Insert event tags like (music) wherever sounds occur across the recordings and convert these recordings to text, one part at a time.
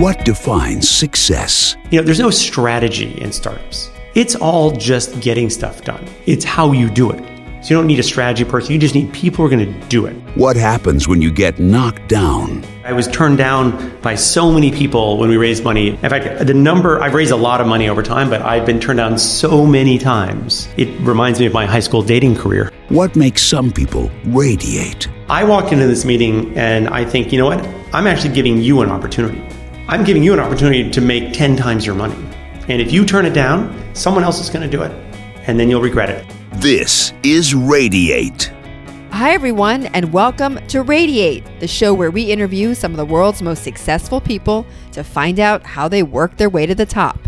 What defines success? You know, there's no strategy in startups. It's all just getting stuff done. It's how you do it. So you don't need a strategy person, you just need people who are going to do it. What happens when you get knocked down? I was turned down by so many people when we raised money. In fact, the number, I've raised a lot of money over time, but I've been turned down so many times. It reminds me of my high school dating career. What makes some people radiate? I walk into this meeting and I think, you know what? I'm actually giving you an opportunity. I'm giving you an opportunity to make 10 times your money. And if you turn it down, someone else is going to do it. And then you'll regret it. This is Radiate. Hi, everyone, and welcome to Radiate, the show where we interview some of the world's most successful people to find out how they work their way to the top.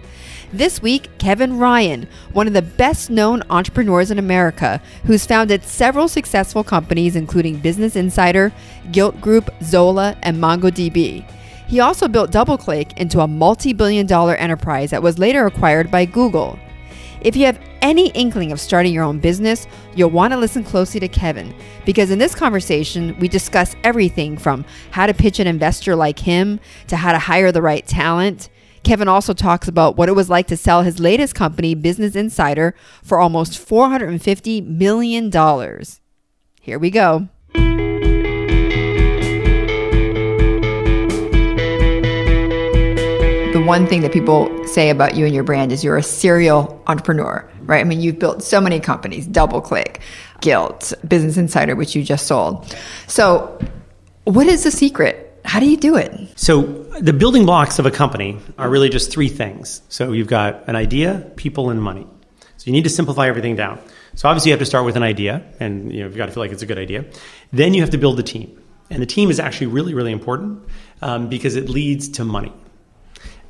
This week, Kevin Ryan, one of the best known entrepreneurs in America, who's founded several successful companies, including Business Insider, Gilt Group, Zola, and MongoDB. He also built DoubleClick into a multi billion dollar enterprise that was later acquired by Google. If you have any inkling of starting your own business, you'll want to listen closely to Kevin because in this conversation, we discuss everything from how to pitch an investor like him to how to hire the right talent. Kevin also talks about what it was like to sell his latest company, Business Insider, for almost $450 million. Here we go. One thing that people say about you and your brand is you're a serial entrepreneur, right? I mean, you've built so many companies, DoubleClick, Gilt, Business Insider, which you just sold. So, what is the secret? How do you do it? So, the building blocks of a company are really just three things. So, you've got an idea, people, and money. So, you need to simplify everything down. So, obviously, you have to start with an idea, and you know, you've got to feel like it's a good idea. Then you have to build the team. And the team is actually really, really important um, because it leads to money.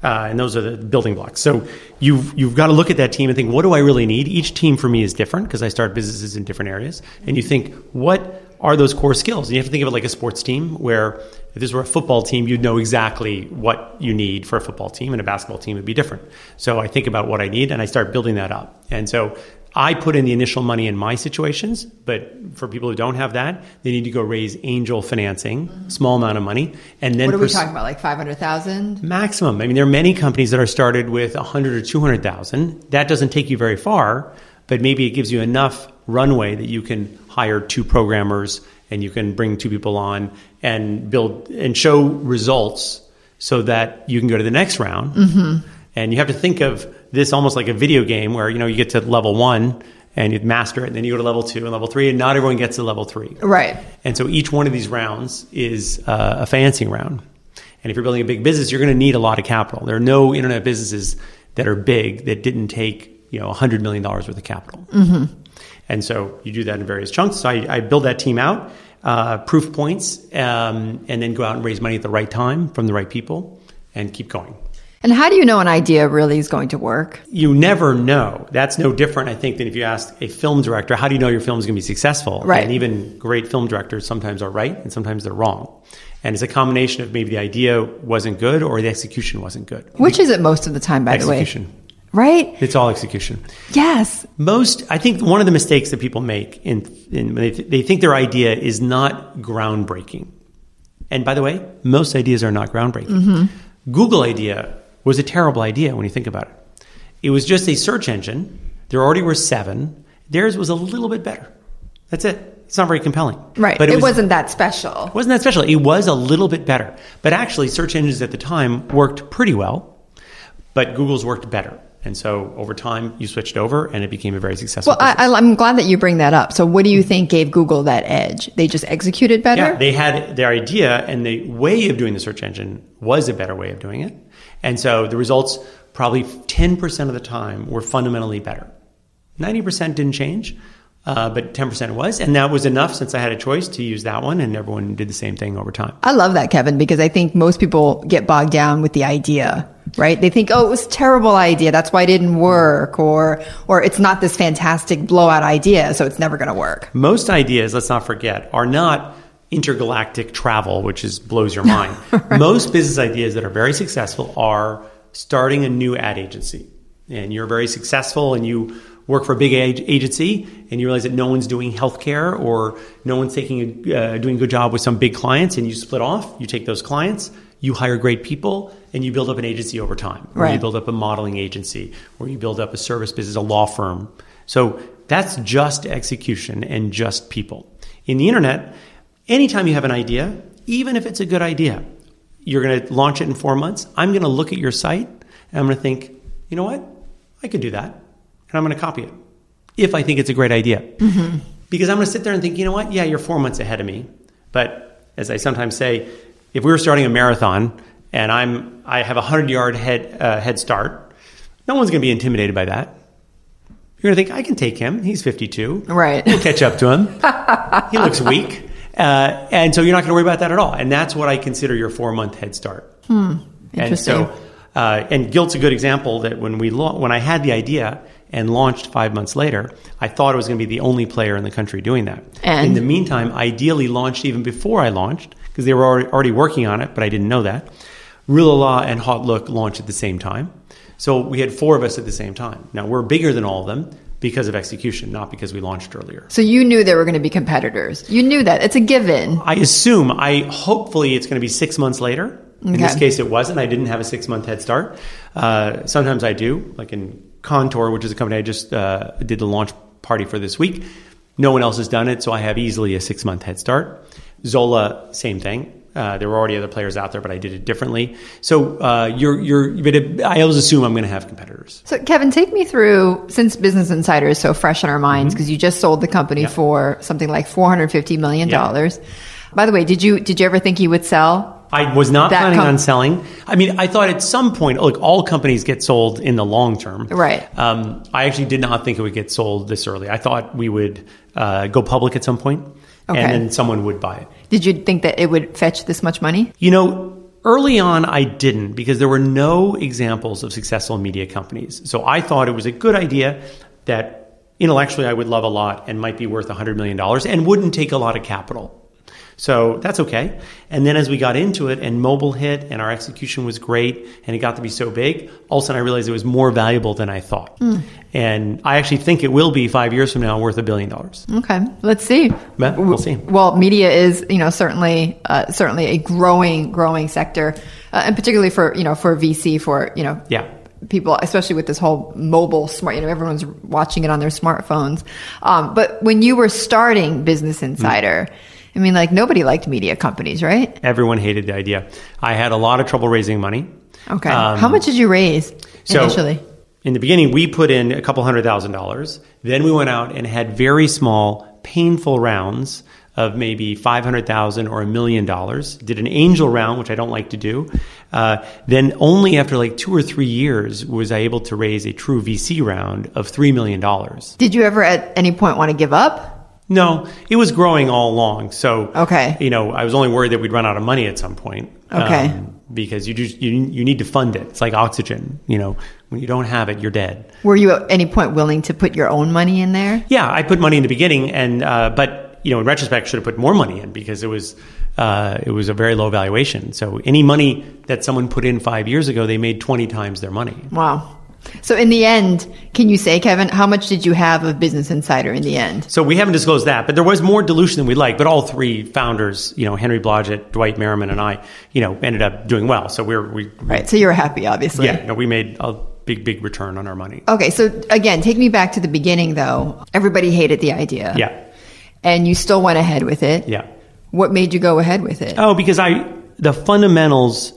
Uh, and those are the building blocks. So you've you've got to look at that team and think, what do I really need? Each team for me is different because I start businesses in different areas. And you think, what are those core skills? And you have to think of it like a sports team, where if this were a football team, you'd know exactly what you need for a football team, and a basketball team would be different. So I think about what I need, and I start building that up. And so I put in the initial money in my situations, but for people who don't have that, they need to go raise angel financing, small amount of money, and then what are we pers- talking about? Like five hundred thousand maximum. I mean, there are many companies that are started with a hundred or two hundred thousand. That doesn't take you very far, but maybe it gives you enough runway that you can hire two programmers and you can bring two people on and build and show results so that you can go to the next round. Mm-hmm. And you have to think of this almost like a video game where you know you get to level one and you master it, and then you go to level two and level three, and not everyone gets to level three. Right. And so each one of these rounds is uh, a financing round. And if you're building a big business, you're going to need a lot of capital. There are no internet businesses that are big that didn't take you know $100 million worth of capital. Mm-hmm. And so you do that in various chunks. So I, I build that team out, uh, proof points, um, and then go out and raise money at the right time from the right people and keep going. And how do you know an idea really is going to work? You never know. That's no different, I think, than if you ask a film director, how do you know your film is going to be successful? Right. And even great film directors sometimes are right and sometimes they're wrong. And it's a combination of maybe the idea wasn't good or the execution wasn't good. Which is it most of the time, by execution. the way? Right? It's all execution. Yes. Most, I think one of the mistakes that people make in, in they, th- they think their idea is not groundbreaking. And by the way, most ideas are not groundbreaking. Mm-hmm. Google idea was a terrible idea when you think about it. It was just a search engine. There already were seven. Theirs was a little bit better. That's it. It's not very compelling. Right. But it, it was, not that special. It wasn't that special. It was a little bit better. But actually, search engines at the time worked pretty well, but Google's worked better. And so over time, you switched over and it became a very successful Well, I, am glad that you bring that up. So what do you think gave Google that edge? They just executed better? Yeah, they had their idea and the way of doing the search engine was a better way of doing it. And so the results probably 10% of the time were fundamentally better. 90% didn't change, uh, but 10% was. And that was enough since I had a choice to use that one, and everyone did the same thing over time. I love that, Kevin, because I think most people get bogged down with the idea. Right? They think, oh, it was a terrible idea. That's why it didn't work. Or, or it's not this fantastic blowout idea, so it's never going to work. Most ideas, let's not forget, are not intergalactic travel, which is blows your (laughs) mind. right. Most business ideas that are very successful are starting a new ad agency. And you're very successful and you work for a big agency and you realize that no one's doing healthcare or no one's taking a, uh, doing a good job with some big clients and you split off, you take those clients, you hire great people and you build up an agency over time. Or you build up a modeling agency, or you build up a service business, a law firm. So that's just execution and just people. In the internet, anytime you have an idea, even if it's a good idea, you're going to launch it in four months. I'm going to look at your site and I'm going to think, you know what? I could do that. And I'm going to copy it if I think it's a great idea. Because I'm going to sit there and think, you know what? Yeah, you're four months ahead of me. But as I sometimes say, if we were starting a marathon and I'm, I have a 100 yard head, uh, head start, no one's going to be intimidated by that. You're going to think, I can take him. He's 52. Right. We'll catch up to him. (laughs) he looks weak. Uh, and so you're not going to worry about that at all. And that's what I consider your four month head start. And Interesting. so, uh, and Gilt's a good example that when we la- when I had the idea and launched five months later, I thought it was going to be the only player in the country doing that. And? in the meantime, Ideeli launched even before I launched because they were already, already working on it, but I didn't know that. Rue La La and HauteLook launched at the same time, so we had four of us at the same time. Now we're bigger than all of them because of execution, not because we launched earlier. So you knew there were going to be competitors. You knew that. It's a given. I assume. I hopefully it's going to be six months later. In this case, it wasn't. I didn't have a six month head start. Uh, sometimes I do, like in Contour, which is a company I just uh, did the launch party for this week. No one else has done it, so I have easily a six month head start. Zola, same thing. Uh, there were already other players out there, but I did it differently. So uh, you're, you're, but it, I always assume I'm going to have competitors. So Kevin, take me through since Business Insider is so fresh in our minds because you just sold the company Mm-hmm. Yeah. for something like 450 million Yeah. dollars. By the way, did you did you ever think you would sell? I was not That planning com- on selling. I mean, I thought at some point, look, all companies get sold in the long term. Right. Um, I actually did not think it would get sold this early. I thought we would uh, go public at some point, Okay. and then someone would buy it. Did you think that it would fetch this much money? You know, early on, I didn't because there were no examples of successful media companies. So I thought it was a good idea that intellectually I would love a lot and might be worth $100 million and wouldn't take a lot of capital. So that's okay. And then as we got into it and mobile hit and our execution was great and it got to be so big, all of a sudden I realized it was more valuable than I thought. Mm. And I actually think it will be five years from now worth a billion dollars. Okay, let's see. Yeah, we'll see. Well, media is you know certainly uh, certainly a growing growing sector, uh, and particularly for you know for VC for you know Yeah. people, especially with this whole mobile smart. You know, everyone's watching it on their smartphones. Um, but when you were starting Business Insider, I mean, like nobody liked media companies, right? Everyone hated the idea. I had a lot of trouble raising money. Okay, Um, how much did you raise So initially? In the beginning, we put in a couple hundred thousand dollars. Then we went out and had very small, painful rounds of maybe five hundred thousand or a million dollars. Did an angel round, which I don't like to do. Uh, then only after like two or three years was I able to raise a true VC round of three million dollars. Did you ever at any point want to give up? No, it was growing all along. So Okay. you know, I was only worried that we'd run out of money at some point. um, Okay. because you just you you need to fund it. It's like oxygen. You know, when you don't have it, you're dead. Were you at any point willing to put your own money in there? Yeah, I put money in the beginning, and uh, but you know, in retrospect, I should have put more money in because it was uh, it was a very low valuation. So any money that someone put in five years ago, they made twenty times their money. Wow. So in the end, can you say, Kevin, how much did you have of Business Insider in the end? So we haven't disclosed that, but there was more dilution than we'd like. But all three founders, you know, Henry Blodget, Dwight Merriman, and I, you know, ended up doing well. So we're we Right. So you're happy, obviously. yeah, no, we made a big big return on our money. Okay. So again, take me back to the beginning, though. Everybody hated the idea. Yeah, And you still went ahead with it. yeah. What made you go ahead with it? Oh, because I the fundamentals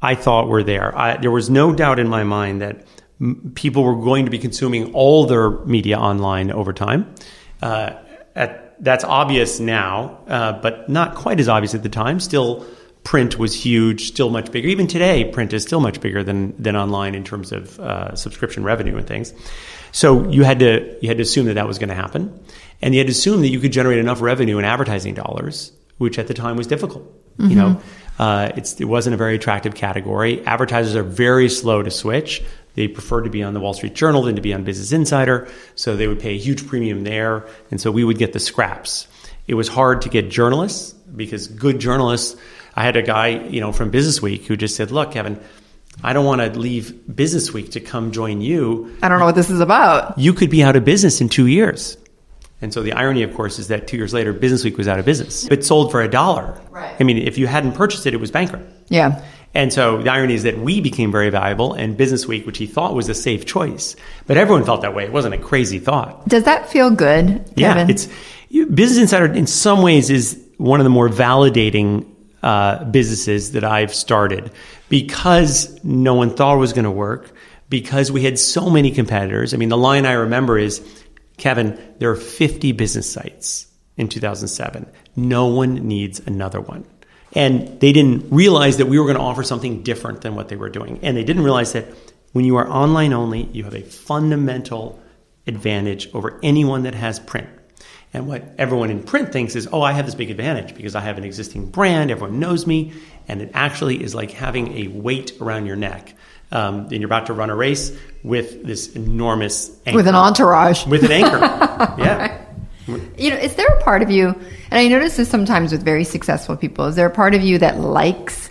I thought were there. I, there was no doubt in my mind that m- people were going to be consuming all their media online over time. Uh, at, that's obvious now, uh, but not quite as obvious at the time. Still, print was huge, still much bigger. Even today, print is still much bigger than than online in terms of uh, subscription revenue and things. So you had to you had to assume that that was going to happen, and you had to assume that you could generate enough revenue in advertising dollars, which at the time was difficult. You know, uh, it's, it wasn't a very attractive category. Advertisers are very slow to switch. They prefer to be on the Wall Street Journal than to be on Business Insider, so they would pay a huge premium there, and so we would get the scraps. It was hard to get journalists because good journalists. I had a guy, you know, from Business Week who just said, "Look, Kevin, I don't want to leave Business Week to come join you. I don't know what this is about. You could be out of business in two years." And so the irony, of course, is that two years later, Business Week was out of business. It sold for a dollar. Right. I mean, if you hadn't purchased it, it was bankrupt. Yeah. And so the irony is that we became very valuable, and Business Week, which he thought was a safe choice, but everyone felt that way. It wasn't a crazy thought. Does that feel good, Yeah, it's Business Insider. In some ways, is one of the more validating uh, businesses that I've started because no one thought it was going to work. Because we had so many competitors. I mean, the line I remember is, Kevin, there are 50 business sites in 2007. No one needs another one. And they didn't realize that we were going to offer something different than what they were doing. And they didn't realize that when you are online only, you have a fundamental advantage over anyone that has print. And what everyone in print thinks is, oh, I have this big advantage because I have an existing brand, everyone knows me. And it actually is like having a weight around your neck. Um, and you're about to run a race with this enormous anchor. with an entourage. With an anchor. (laughs) yeah. You know, is there a part of you, and I notice this sometimes with very successful people, is there a part of you that likes,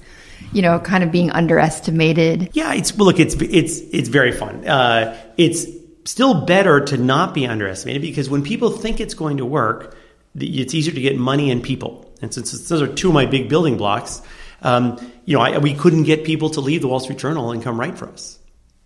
you know, kind of being underestimated? Yeah, it's well, look, it's it's it's very fun. Uh, it's still better to not be underestimated because when people think it's going to work, it's easier to get money and people. And since those are two of my big building blocks, um, you know, I, we couldn't get people to leave the Wall Street Journal and come write for us.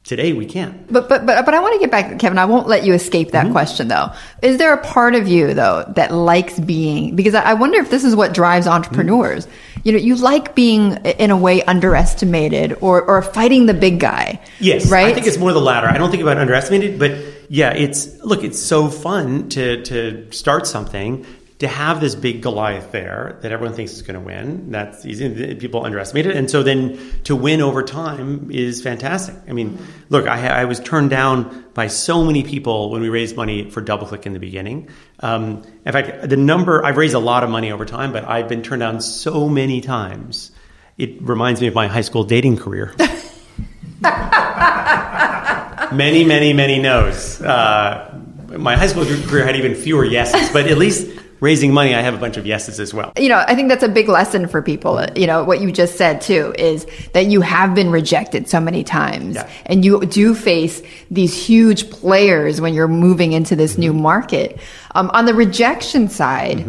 Today we can't. But but but but I want to get back, Kevin. I won't let you escape that mm-hmm. question, though. Is there a part of you though that likes being? Because I wonder if this is what drives mm-hmm. entrepreneurs. You know, you like being in a way underestimated or or fighting the big guy. Yes, right. I think it's more the latter. I don't think about underestimated, but yeah, it's look, it's so fun to to start something, to have this big Goliath there that everyone thinks is going to win. That's easy. People underestimate it, and so then to win over time is fantastic. I mean, look, I, I was turned down by so many people when we raised money for DoubleClick in the beginning. Um, in fact, the number I've raised a lot of money over time, but I've been turned down so many times. It reminds me of my high school dating career. (laughs) many, many, many no's. Uh, my high school career had even fewer yeses, but at least raising money, I have a bunch of yeses as well. you know, I think that's a big lesson for people. You know, what you just said too is that you have been rejected so many times Yeah. and you do face these huge players when you're moving into this new Mm-hmm. market. Um, on the rejection side,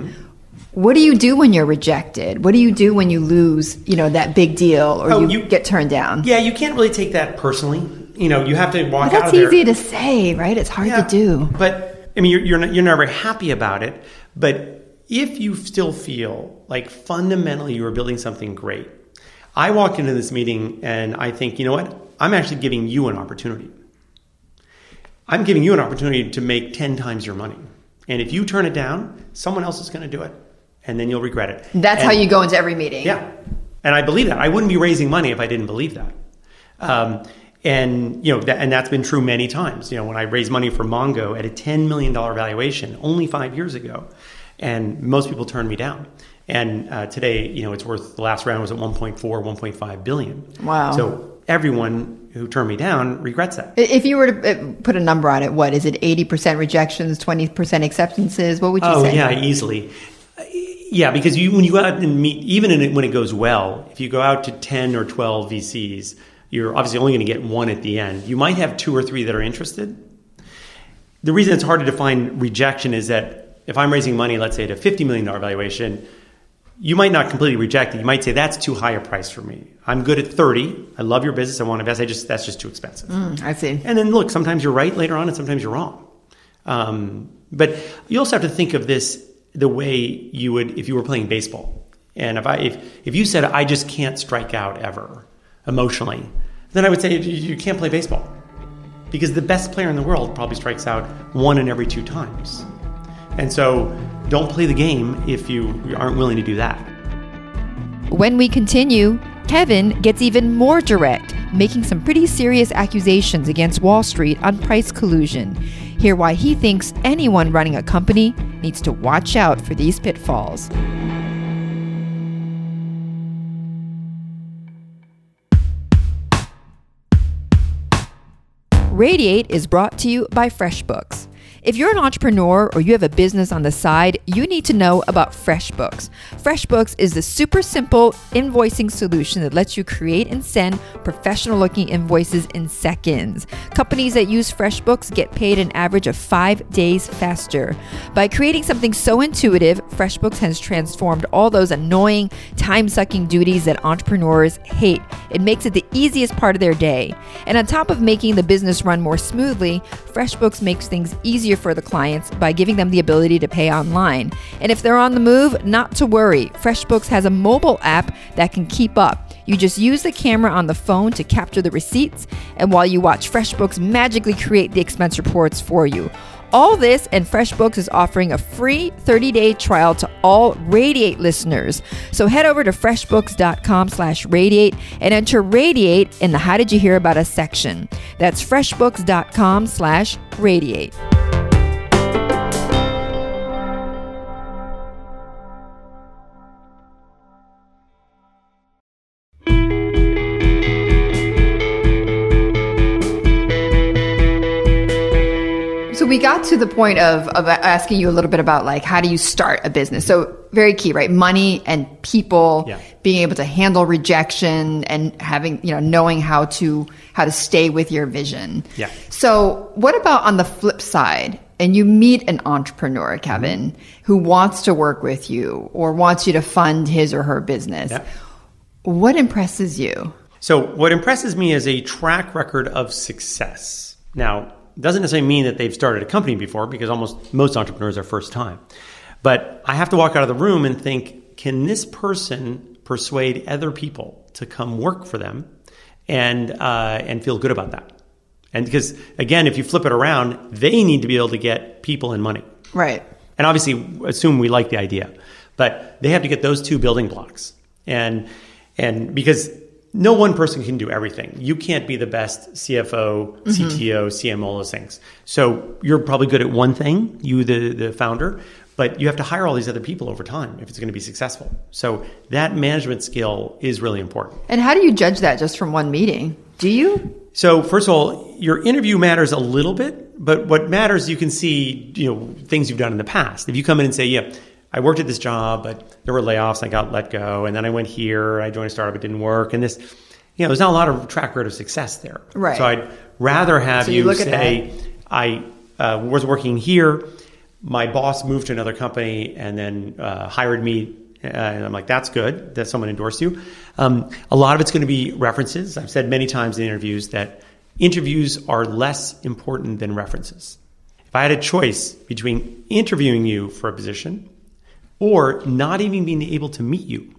what do you do when you're rejected? What do you do when you lose, you know, that big deal or Oh, you, you- get turned down? Yeah, you can't really take that personally. You know, you have to walk But out that's of there. easy to say, right? It's hard Yeah, to do. But I mean, you're you're, not, you're never happy about it. But if you still feel like fundamentally you are building something great, I walk into this meeting and I think, you know what? I'm actually giving you an opportunity. I'm giving you an opportunity to make ten times your money. And if you turn it down, someone else is going to do it, and then you'll regret it. That's how you go into every meeting. yeah. And I believe that. I wouldn't be raising money if I didn't believe that. Um, and you know, that, and that's been true many times. You know, when I raised money for Mongo at a ten million dollar valuation only five years ago, and most people turned me down. And uh, today, you know, it's worth the last round was at 1.4, 1.5 billion. Wow. So everyone who turned me down regrets that. If you were to uh, put a number on it, what is it? 80% rejections, 20% acceptances? What would you Oh say? yeah, easily. Uh, Yeah, because you when you go out and meet, even in it, when it goes well, if you go out to ten or twelve VCs, you're obviously only going to get one at the end. You might have two or three that are interested. The reason it's hard to define rejection is that if I'm raising money, let's say at a fifty million dollar valuation, you might not completely reject it. You might say that's too high a price for me. I'm good at thirty. I love your business. I want to invest. I just that's just too expensive. I see. And then look, sometimes you're right later on, and sometimes you're wrong. Um, but you also have to think of this the way you would if you were playing baseball. And if I if if you said I just can't strike out ever emotionally, then I would say you can't play baseball because the best player in the world probably strikes out one in every two times. And so, don't play the game if you aren't willing to do that. When we continue, Kevin gets even more direct, making some pretty serious accusations against Wall Street on price collusion. Hear why he thinks anyone running a company needs to watch out for these pitfalls. Radiate is brought to you by FreshBooks. If you're an entrepreneur or you have a business on the side, you need to know about FreshBooks. FreshBooks is the super simple invoicing solution that lets you create and send professional looking invoices in seconds. Companies that use FreshBooks get paid an average of five days faster. By creating something so intuitive, FreshBooks has transformed all those annoying, time sucking duties that entrepreneurs hate. It makes it the easiest part of their day. And on top of making the business run more smoothly, FreshBooks makes things easier for the clients by giving them the ability to pay online. And if they're on the move, not to worry. FreshBooks has a mobile app that can keep up. You just use the camera on the phone to capture the receipts, and while you watch FreshBooks magically create the expense reports for you. All this and FreshBooks is offering a free 30-day trial to all Radiate listeners. So head over to freshbooks.com slash radiate and enter radiate in the How Did You Hear About Us section. That's freshbooks.com slash radiate. We got to the point of, of asking you a little bit about like how do you start a business? So very key, right? Money and people, Yeah. being able to handle rejection and having, you know, knowing how to how to stay with your vision. Yeah. So what about on the flip side? And you meet an entrepreneur, Kevin, mm-hmm. who wants to work with you or wants you to fund his or her business. Yeah. What impresses you? So, what impresses me is a track record of success. Now, doesn't necessarily mean that they've started a company before because almost most entrepreneurs are first time. But I have to walk out of the room and think, can this person persuade other people to come work for them and uh, and feel good about that? And because again, if you flip it around, they need to be able to get people and money. Right. And obviously, assume we like the idea, but they have to get those two building blocks. And and because no one person can do everything. You can't be the best CFO, CTO, CMO, all those things. So you're probably good at one thing, you the the founder, but you have to hire all these other people over time if it's going to be successful. So that management skill is really important. And how do you judge that just from one meeting? Do you? So first of all, your interview matters a little bit, but what matters you can see, you know, things you've done in the past. If you come in and say, "Yeah, I worked at this job, but there were layoffs, I got let go, and then I went here, I joined a startup, it didn't work," and this, you know, there's not a lot of track record of success there. Right. So I'd rather have So you you, say, "I uh, was working here, my boss moved to another company, and then uh, hired me." Uh, and I'm like, that's good that someone endorsed you. Um, a lot of it's going to be references. I've said many times in interviews that interviews are less important than references. If I had a choice between interviewing you for a position or not even being able to meet you,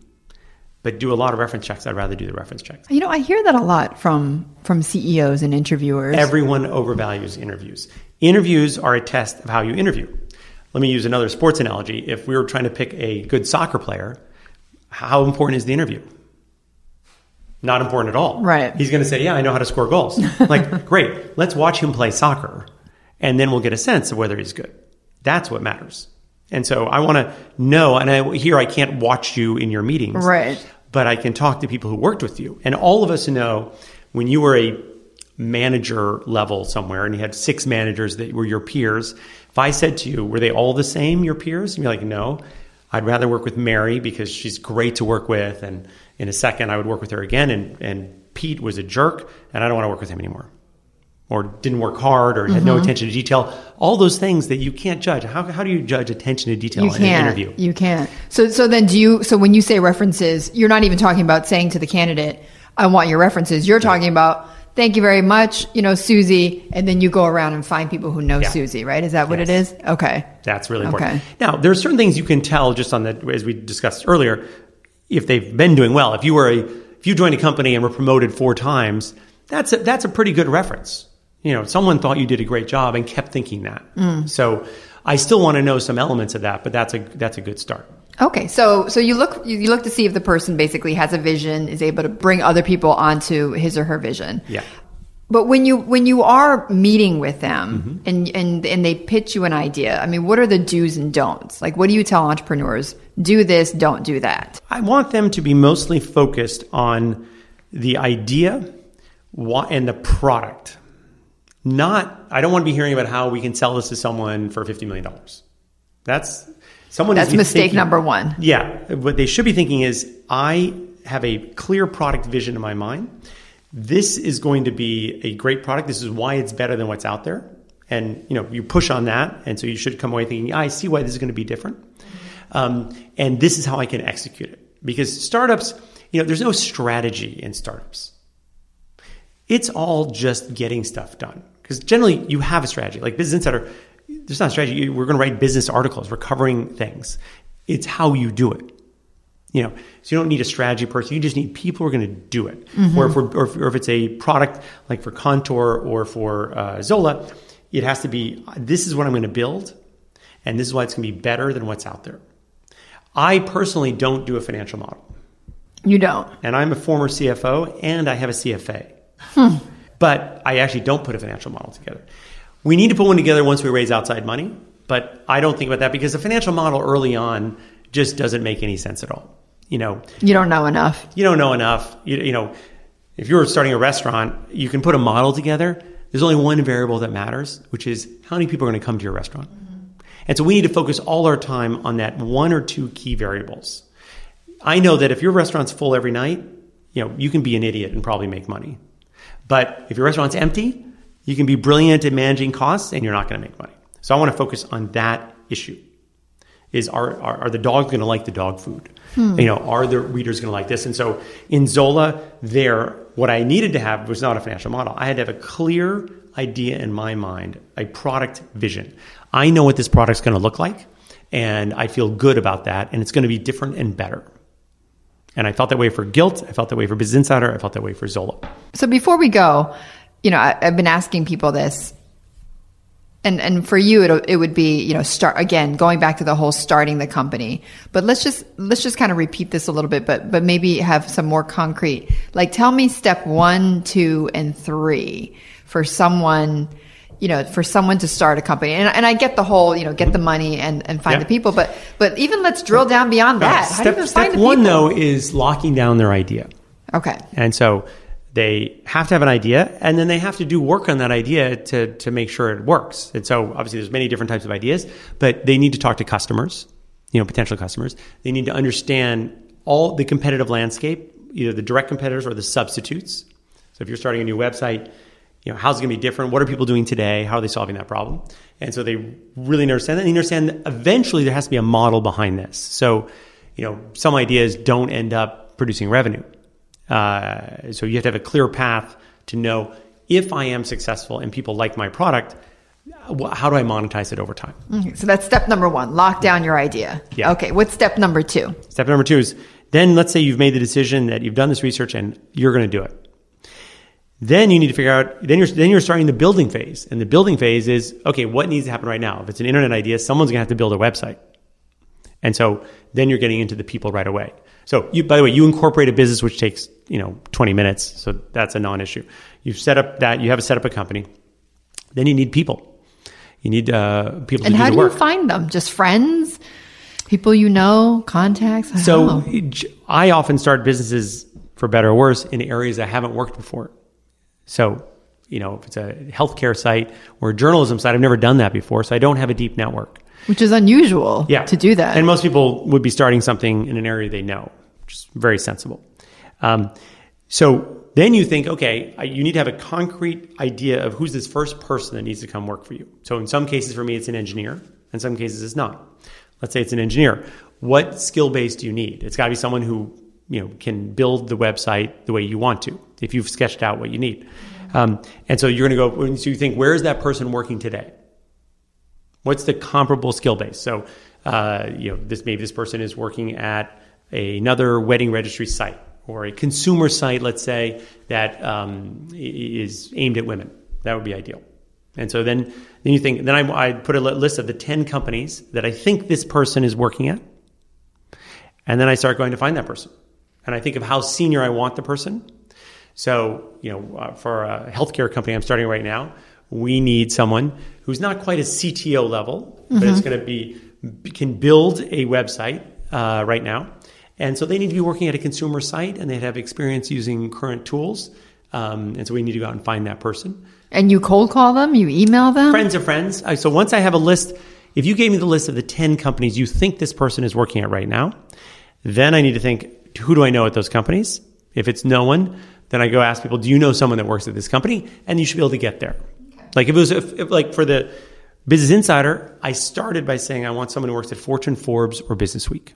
but do a lot of reference checks, I'd rather do the reference checks. You know, I hear that a lot from from CEOs and interviewers. Everyone overvalues interviews. Interviews are a test of how you interview. Let me use another sports analogy. If we were trying to pick a good soccer player, how important is the interview? Not important at all. Right. He's going to say, Yeah, I know how to score goals. (laughs) like, great, let's watch him play soccer, and then we'll get a sense of whether he's good. That's what matters. And so I want to know, and I, here I can't watch you in your meetings Right. but I can talk to people who worked with you. And all of us know when you were a manager level somewhere and you had six managers that were your peers, if I said to you, were they all the same, your peers? And you're like, no. I'd rather work with Mary because she's great to work with. And in a second, I would work with her again. And, and Pete was a jerk, and I don't want to work with him anymore. Or didn't work hard, or had no mm-hmm. attention to detail. All those things that you can't judge. How, how do you judge attention to detail you in an interview? You can't. So so then do you so when you say references, you're not even talking about saying to the candidate, I want your references. You're talking about thank you very much, you know, Susie, and then you go around and find people who know Yeah. Susie, right? Is that what it Yes. is? Okay. That's really important. Okay. Now, there are certain things you can tell just on the, as we discussed earlier, if they've been doing well. If you were a, if you joined a company and were promoted four times, that's a, that's a pretty good reference. You know, someone thought you did a great job and kept thinking that. Mm. So I still want to know some elements of that, but that's a, that's a good start. Okay, so so you look you look to see if the person basically has a vision, is able to bring other people onto his or her vision. Yeah. But when you when you are meeting with them mm-hmm. and and and they pitch you an idea, I mean, what are the do's and don'ts? Like, what do you tell entrepreneurs? Do this, don't do that. I want them to be mostly focused on the idea and the product. Not, I don't want to be hearing about how we can sell this to someone for $50 million. That's someone That's mistake thinking- number one. Yeah. What they should be thinking is I have a clear product vision in my mind. This is going to be a great product. This is why it's better than what's out there. And you know, you push on that, and so you should come away thinking, I see why this is going to be different. Um, and this is how I can execute it. Because startups, you know, there's no strategy in startups. It's all just getting stuff done. Because generally, you have a strategy. Like Business Insider, there's not a strategy. We're going to write business articles. We're covering things. It's how you do it. You know, so you don't need a strategy person. You just need people who are going to do it. Or, if we're, or, if, or if it's a product like for Contour or for uh, Zola, it has to be this is what I'm going to build, and this is why it's going to be better than what's out there. I personally don't do a financial model You don't. and I'm a former CFO and I have a CFA. But I actually don't put a financial model together. We need to put one together once we raise outside money, but I don't think about that because the financial model early on just doesn't make any sense at all. You know, You don't know enough. you don't know enough. You, you know, if you're starting a restaurant, you can put a model together. There's only one variable that matters, which is how many people are going to come to your restaurant. Mm-hmm. And so we need to focus all our time on that one or two key variables. I know that if your restaurant's full every night, you know, you can be an idiot and probably make money. But if your restaurant's empty, you can be brilliant at managing costs and you're not going to make money. So I want to focus on that issue. Is are, are, are the dogs going to like the dog food? Hmm. You know, are the readers going to like this? And so in Zola, there, what I needed to have was not a financial model. I had to have a clear idea in my mind, a product vision. I know what this product's going to look like, and I feel good about that, and it's going to be different and better. And I felt that way for Gilt. I felt that way for Business Insider. I felt that way for Zola. So before we go, you know, I, I've been asking people this, and and for you, it it would be you know start again going back to the whole starting the company. But let's just let's just kind of repeat this a little bit, but but maybe have some more concrete. Like, tell me step one, two, and three for someone. You know, for someone to start a company, and, and I get the whole, you know, get the money and, and find Yeah. the people, but but even let's drill down beyond that. How do you step even step find one, people? though, is locking down their idea. Okay, And so they have to have an idea and then they have to do work on that idea to, to make sure it works. And so obviously there's many different types of ideas, but they need to talk to customers, you know, potential customers. They need to understand all the competitive landscape, either the direct competitors or the substitutes. So if you're starting a new website, you know, how's it going to be different? What are people doing today? How are they solving that problem? And so they really understand that. And they understand that eventually there has to be a model behind this. So, you know, some ideas don't end up producing revenue. Uh, so you have to have a clear path to know if I am successful and people like my product, how do I monetize it over time? Okay, so that's step number one. Lock down your idea. Yeah. Okay. What's step number two? Step number two is then let's say you've made the decision that you've done this research and you're going to do it. Then you need to figure out. Then you're then you're starting the building phase, and the building phase is okay. What needs to happen right now? If it's an internet idea, someone's going to have to build a website, and so then you're getting into the people right away. So you, by the way, you incorporate a business which takes you know 20 minutes, so that's a non-issue. You've set up that you have set up a company. Then you need people. You need uh, people And to how do do the work. you find them? Just friends? People you know? Contacts? So How? I often start businesses for better or worse in areas I haven't worked before. So, you know, if it's a healthcare site or a journalism site, I've never done that before, so I don't have a deep network. which is unusual Yeah. to do that. And most people would be starting something in an area they know, which is very sensible. Um, so then you think, okay, you need to have a concrete idea of who's this first person that needs to come work for you. So in some cases, for me, it's an engineer. In some cases, it's not. Let's say it's an engineer. What skill base do you need? It's got to be someone who you know can build the website the way you want to. If you've sketched out what you need, um, and so you're going to go. So you think, where is that person working today? What's the comparable skill base? So, uh, you know, this maybe this person is working at another wedding registry site or a consumer site, let's say, that um, is aimed at women. That would be ideal. And so then, then you think, then I, I put a list of the 10 companies that I think this person is working at. And then I start going to find that person. And I think of how senior I want the person. So, you know, uh, for a healthcare company I'm starting right now, we need someone who's not quite a CTO level, but is going to be can build a website uh, right now. And so they need to be working at a consumer site and they have experience using current tools. Um, and so we need to go out and find that person. And you cold call them? You email them? Friends of friends. So once I have a list, if you gave me the list of the 10 companies you think this person is working at right now, then I need to think, who do I know at those companies? If it's no one, then I go ask people, do you know someone that works at this company? And you should be able to get there. Like if it was, if, if, like for the Business Insider, I started by saying I want someone who works at Fortune, Forbes, or Business Week.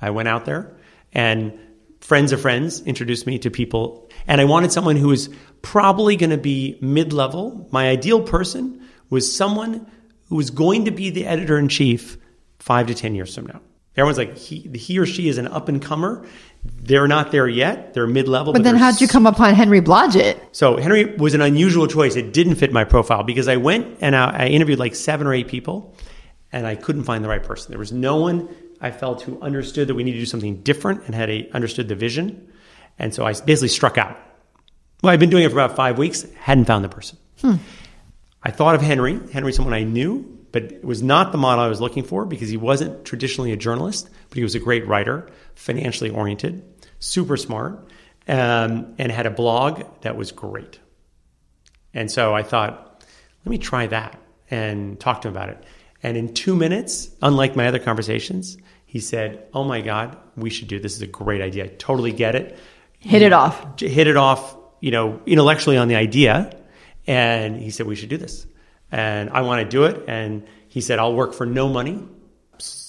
I went out there and friends of friends introduced me to people and I wanted someone who was probably going to be mid-level. My ideal person was someone who was going to be the editor in chief 5 to 10 years from now. Everyone's like he, he or she is an up and comer. They're not there yet. They're mid-level. But then how'd you come upon Henry Blodget? so Henry was an unusual choice. It didn't fit my profile because I went and I, I interviewed like seven or eight people, and I couldn't find the right person. There was no one I felt who understood that we needed to do something different and had a understood the vision, and so I basically struck out. Well, I've been doing it for about five weeks. Hadn't found the person. Hmm. I thought of Henry. Henry's someone I knew, but it was not the model I was looking for because he wasn't traditionally a journalist, but he was a great writer, financially oriented, super smart, um, and had a blog that was great. And so I thought, let me try that and talk to him about it. And in two minutes, unlike my other conversations, he said, Oh my God, we should do this. This is a great idea. I totally get it. Hit it off. Hit it off, you know, intellectually on the idea. And he said, We should do this. And I want to do it. And he said, I'll work for no money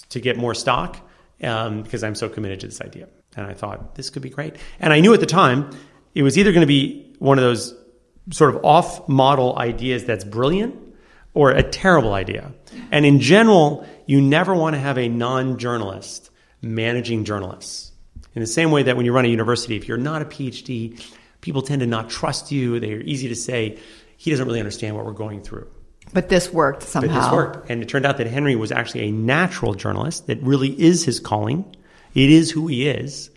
to get more stock um, because I'm so committed to this idea. And I thought, this could be great. And I knew at the time it was either going to be one of those sort of off model ideas that's brilliant or a terrible idea. And in general, you never want to have a non journalist managing journalists. In the same way that when you run a university, if you're not a PhD, people tend to not trust you. They're easy to say, he doesn't really understand what we're going through. But this worked But somehow. this worked. And it turned out that Henry was actually a natural journalist that really is his calling. It is who he is.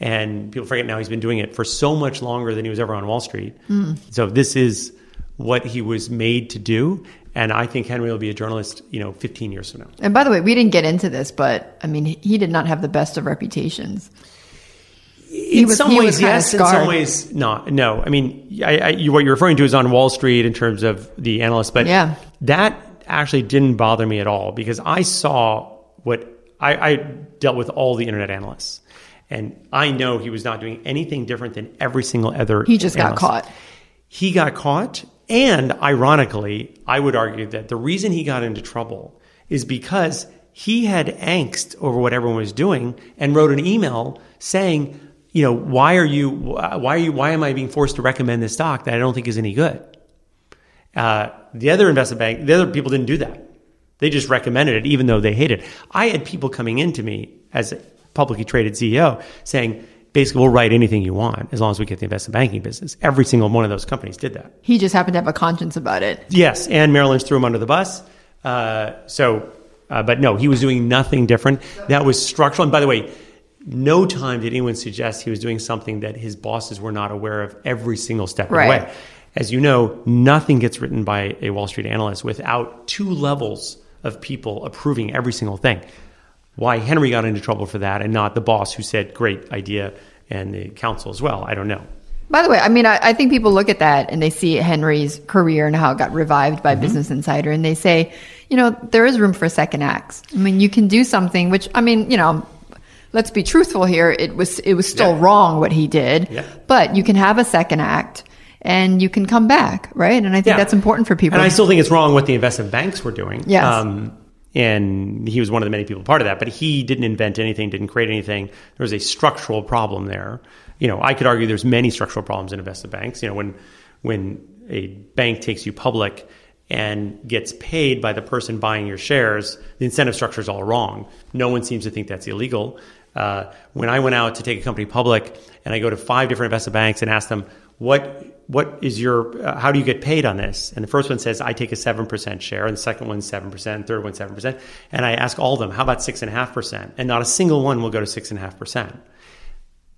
And people forget now he's been doing it for so much longer than he was ever on Wall Street. Mm. So this is what he was made to do. And I think Henry will be a journalist, you know, 15 years from now. And by the way, we didn't get into this, but I mean, he did not have the best of reputations. In was- some ways, yes. In some ways, not. No. I mean, I, I, you, what you're referring to is on Wall Street in terms of the analysts, but Yeah. that actually didn't bother me at all because I saw what I, I dealt with all the internet analysts, and I know he was not doing anything different than every single other. He just got caught. He got caught, and ironically, I would argue that the reason he got into trouble is because he had angst over what everyone was doing and wrote an email saying, you know, why are you, why are you, why am I being forced to recommend this stock that I don't think is any good? Uh, the other investment bank, the other people didn't do that. They just recommended it, even though they hated it. I had people coming into me as a publicly traded CEO saying, basically, we'll write anything you want as long as we get the investment banking business. Every single one of those companies did that. He just happened to have a conscience about it. Yes, and Merrill Lynch threw him under the bus. Uh, so, uh, but no, he was doing nothing different. That was structural. And by the way, no time did anyone suggest he was doing something that his bosses were not aware of every single step of the way. As you know, nothing gets written by a Wall Street analyst without two levels of people approving every single thing. Why Henry got into trouble for that and not the boss who said, great idea, and the counsel as well, I don't know. By the way, I mean, I, I think people look at that and they see Henry's career and how it got revived by mm-hmm. Business Insider, and they say, you know, there is room for second acts. I mean, you can do something, which I mean, you know, let's be truthful here. It was it was still Yeah. wrong what he did, Yeah. but you can have a second act and you can come back, right? And I think Yeah. that's important for people. And I still think it's wrong what the investment banks were doing. Yes. Um, and he was one of the many people part of that, but he didn't invent anything, didn't create anything. There was a structural problem there. You know, I could argue there's many structural problems in investment banks. You know, when when a bank takes you public and gets paid by the person buying your shares, the incentive structure is all wrong. No one seems to think that's illegal. Uh, when I went out to take a company public, and I go to five different investment banks and ask them what what is your uh, how do you get paid on this? And the first one says i take a 7% share. And the second one 7% third one 7% and i ask all of them how about 6.5% and not a single one will go to 6.5%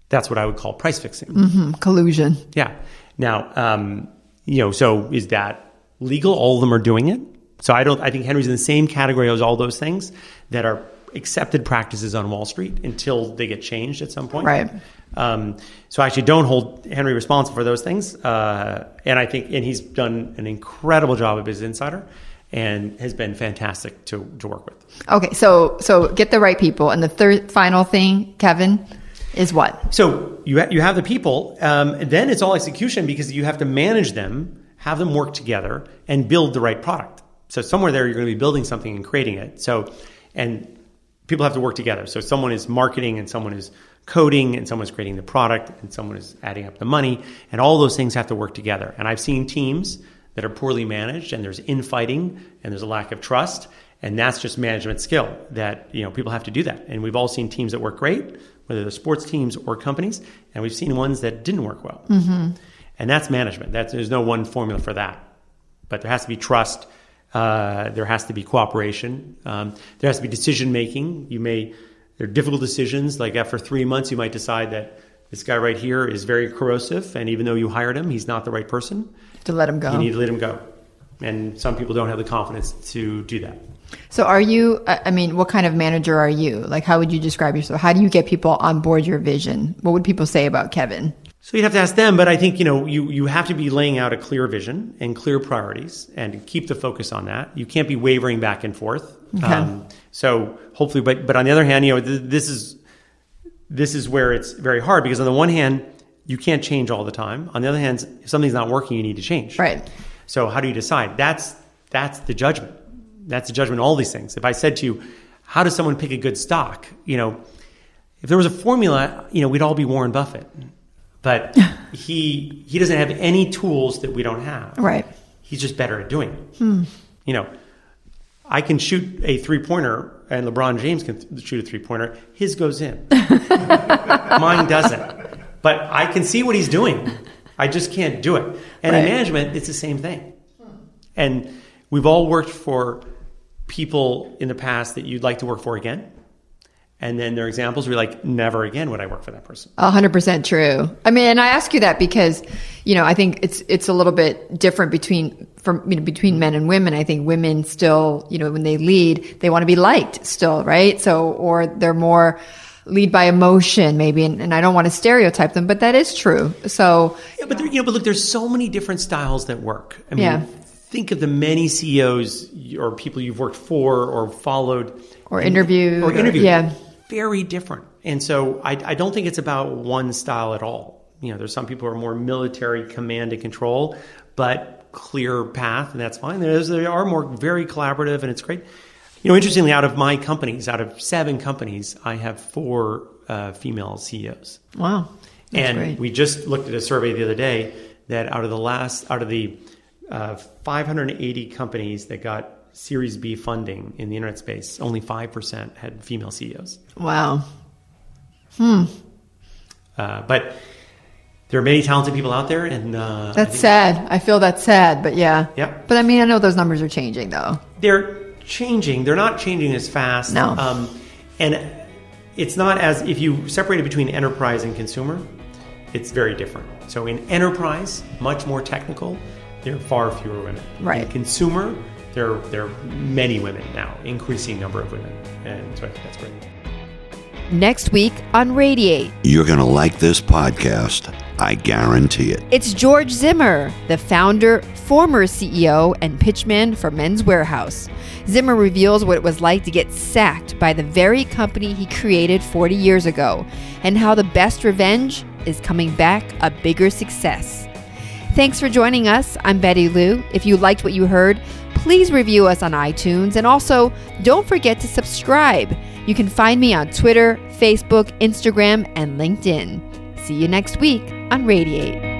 that's what i would call price fixing. Mhm, collusion. yeah. Now um, you know so is that legal? All of them are doing it. So i don't i think henry's in the same category as all those things that are accepted practices on Wall Street until they get changed at some point. Right. Um, so I actually don't hold Henry responsible for those things. Uh, and I think, and he's done an incredible job of his Insider and has been fantastic to, to work with. Okay, so so get the right people, and the third final thing, Kevin, is what? So you ha- you have the people, um, and then it's all execution because you have to manage them, have them work together, and build the right product. So somewhere there, you're going to be building something and creating it. So, and people have to work together. So someone is marketing, and someone is coding, and someone is creating the product, and someone is adding up the money, and all those things have to work together. And I've seen teams that are poorly managed, and there's infighting, and there's a lack of trust, and that's just management skill that you know people have to do that. And we've all seen teams that work great, whether they're sports teams or companies, and we've seen ones that didn't work well. Mm-hmm. And that's management. That's, there's no one formula for that, but there has to be trust. Uh, there has to be cooperation. Um, there has to be decision making. You may there are difficult decisions. Like after three months, you might decide that this guy right here is very corrosive, and even though you hired him, he's not the right person. To let him go. You need to let him go. And some people don't have the confidence to do that. So, are you? I I mean, what kind of manager are you? Like, how would you describe yourself? How do you get people on board your vision? What would people say about Kevin? So you'd have to ask them, but I think you know you you have to be laying out a clear vision and clear priorities, and keep the focus on that. You can't be wavering back and forth. Okay. Um, so hopefully, but but on the other hand, you know th- this is this is where it's very hard because on the one hand you can't change all the time. On the other hand, if something's not working, you need to change. Right. So how do you decide? That's that's the judgment. That's the judgment. All these things. If I said to you, how does someone pick a good stock? You know, if there was a formula, you know, we'd all be Warren Buffett. But (laughs) he he doesn't have any tools that we don't have. Right. He's just better at doing it. Hmm. You know, I can shoot a three pointer, and LeBron James can th- shoot a three pointer. His goes in. (laughs) Mine doesn't. But I can see what he's doing. I just can't do it. And Right. in management, it's the same thing. And we've all worked for people in the past that you'd like to work for again. And then there are examples where you're like, never again would I work for that person. A hundred percent true. I mean, and I ask you that because, you know, I think it's it's a little bit different between from you know between men and women. I think women still, you know, when they lead, they want to be liked still, right? So, or they're more lead by emotion, maybe. And, and I don't want to stereotype them, but that is true. So, Yeah, but there, you know, but look, there's so many different styles that work. I mean, Yeah. think of the many CEOs or people you've worked for or followed Or interviewed, or or- interviewed. yeah. Very different. And so I, I don't think it's about one style at all. You know, there's some people who are more military command and control, but clear path, and that's fine. There's, there are more very collaborative, and it's great. You know, interestingly, out of my companies, out of seven companies, I have four uh, female CEOs. wow, that's and great. we just looked at a survey the other day that out of the last, out of the uh, 580 companies that got Series B funding in the internet space, only 5% had female CEOs. wow. Hmm. Uh, but there are many talented people out there, and uh, I That's think sad. I feel that's sad, but yeah. Yep. But I mean, I know those numbers are changing though. they're changing. They're not changing as fast. No. Um, and it's not as if you separate it between enterprise and consumer, it's very different. So in enterprise, much more technical, there are far fewer women. Right. In consumer, there there are many women now, increasing number of women, and so I think that's great. Next week on Radiate. You're going to like this podcast. I guarantee it. It's George Zimmer, the founder, former CEO, and pitchman for Men's Wearhouse. Zimmer reveals what it was like to get sacked by the very company he created 40 years ago and how the best revenge is coming back a bigger success. Thanks for joining us. I'm Betty Liu. If you liked what you heard, please review us on iTunes and also don't forget to subscribe. You can find me on Twitter, Facebook, Instagram, and LinkedIn. See you next week on Radiate.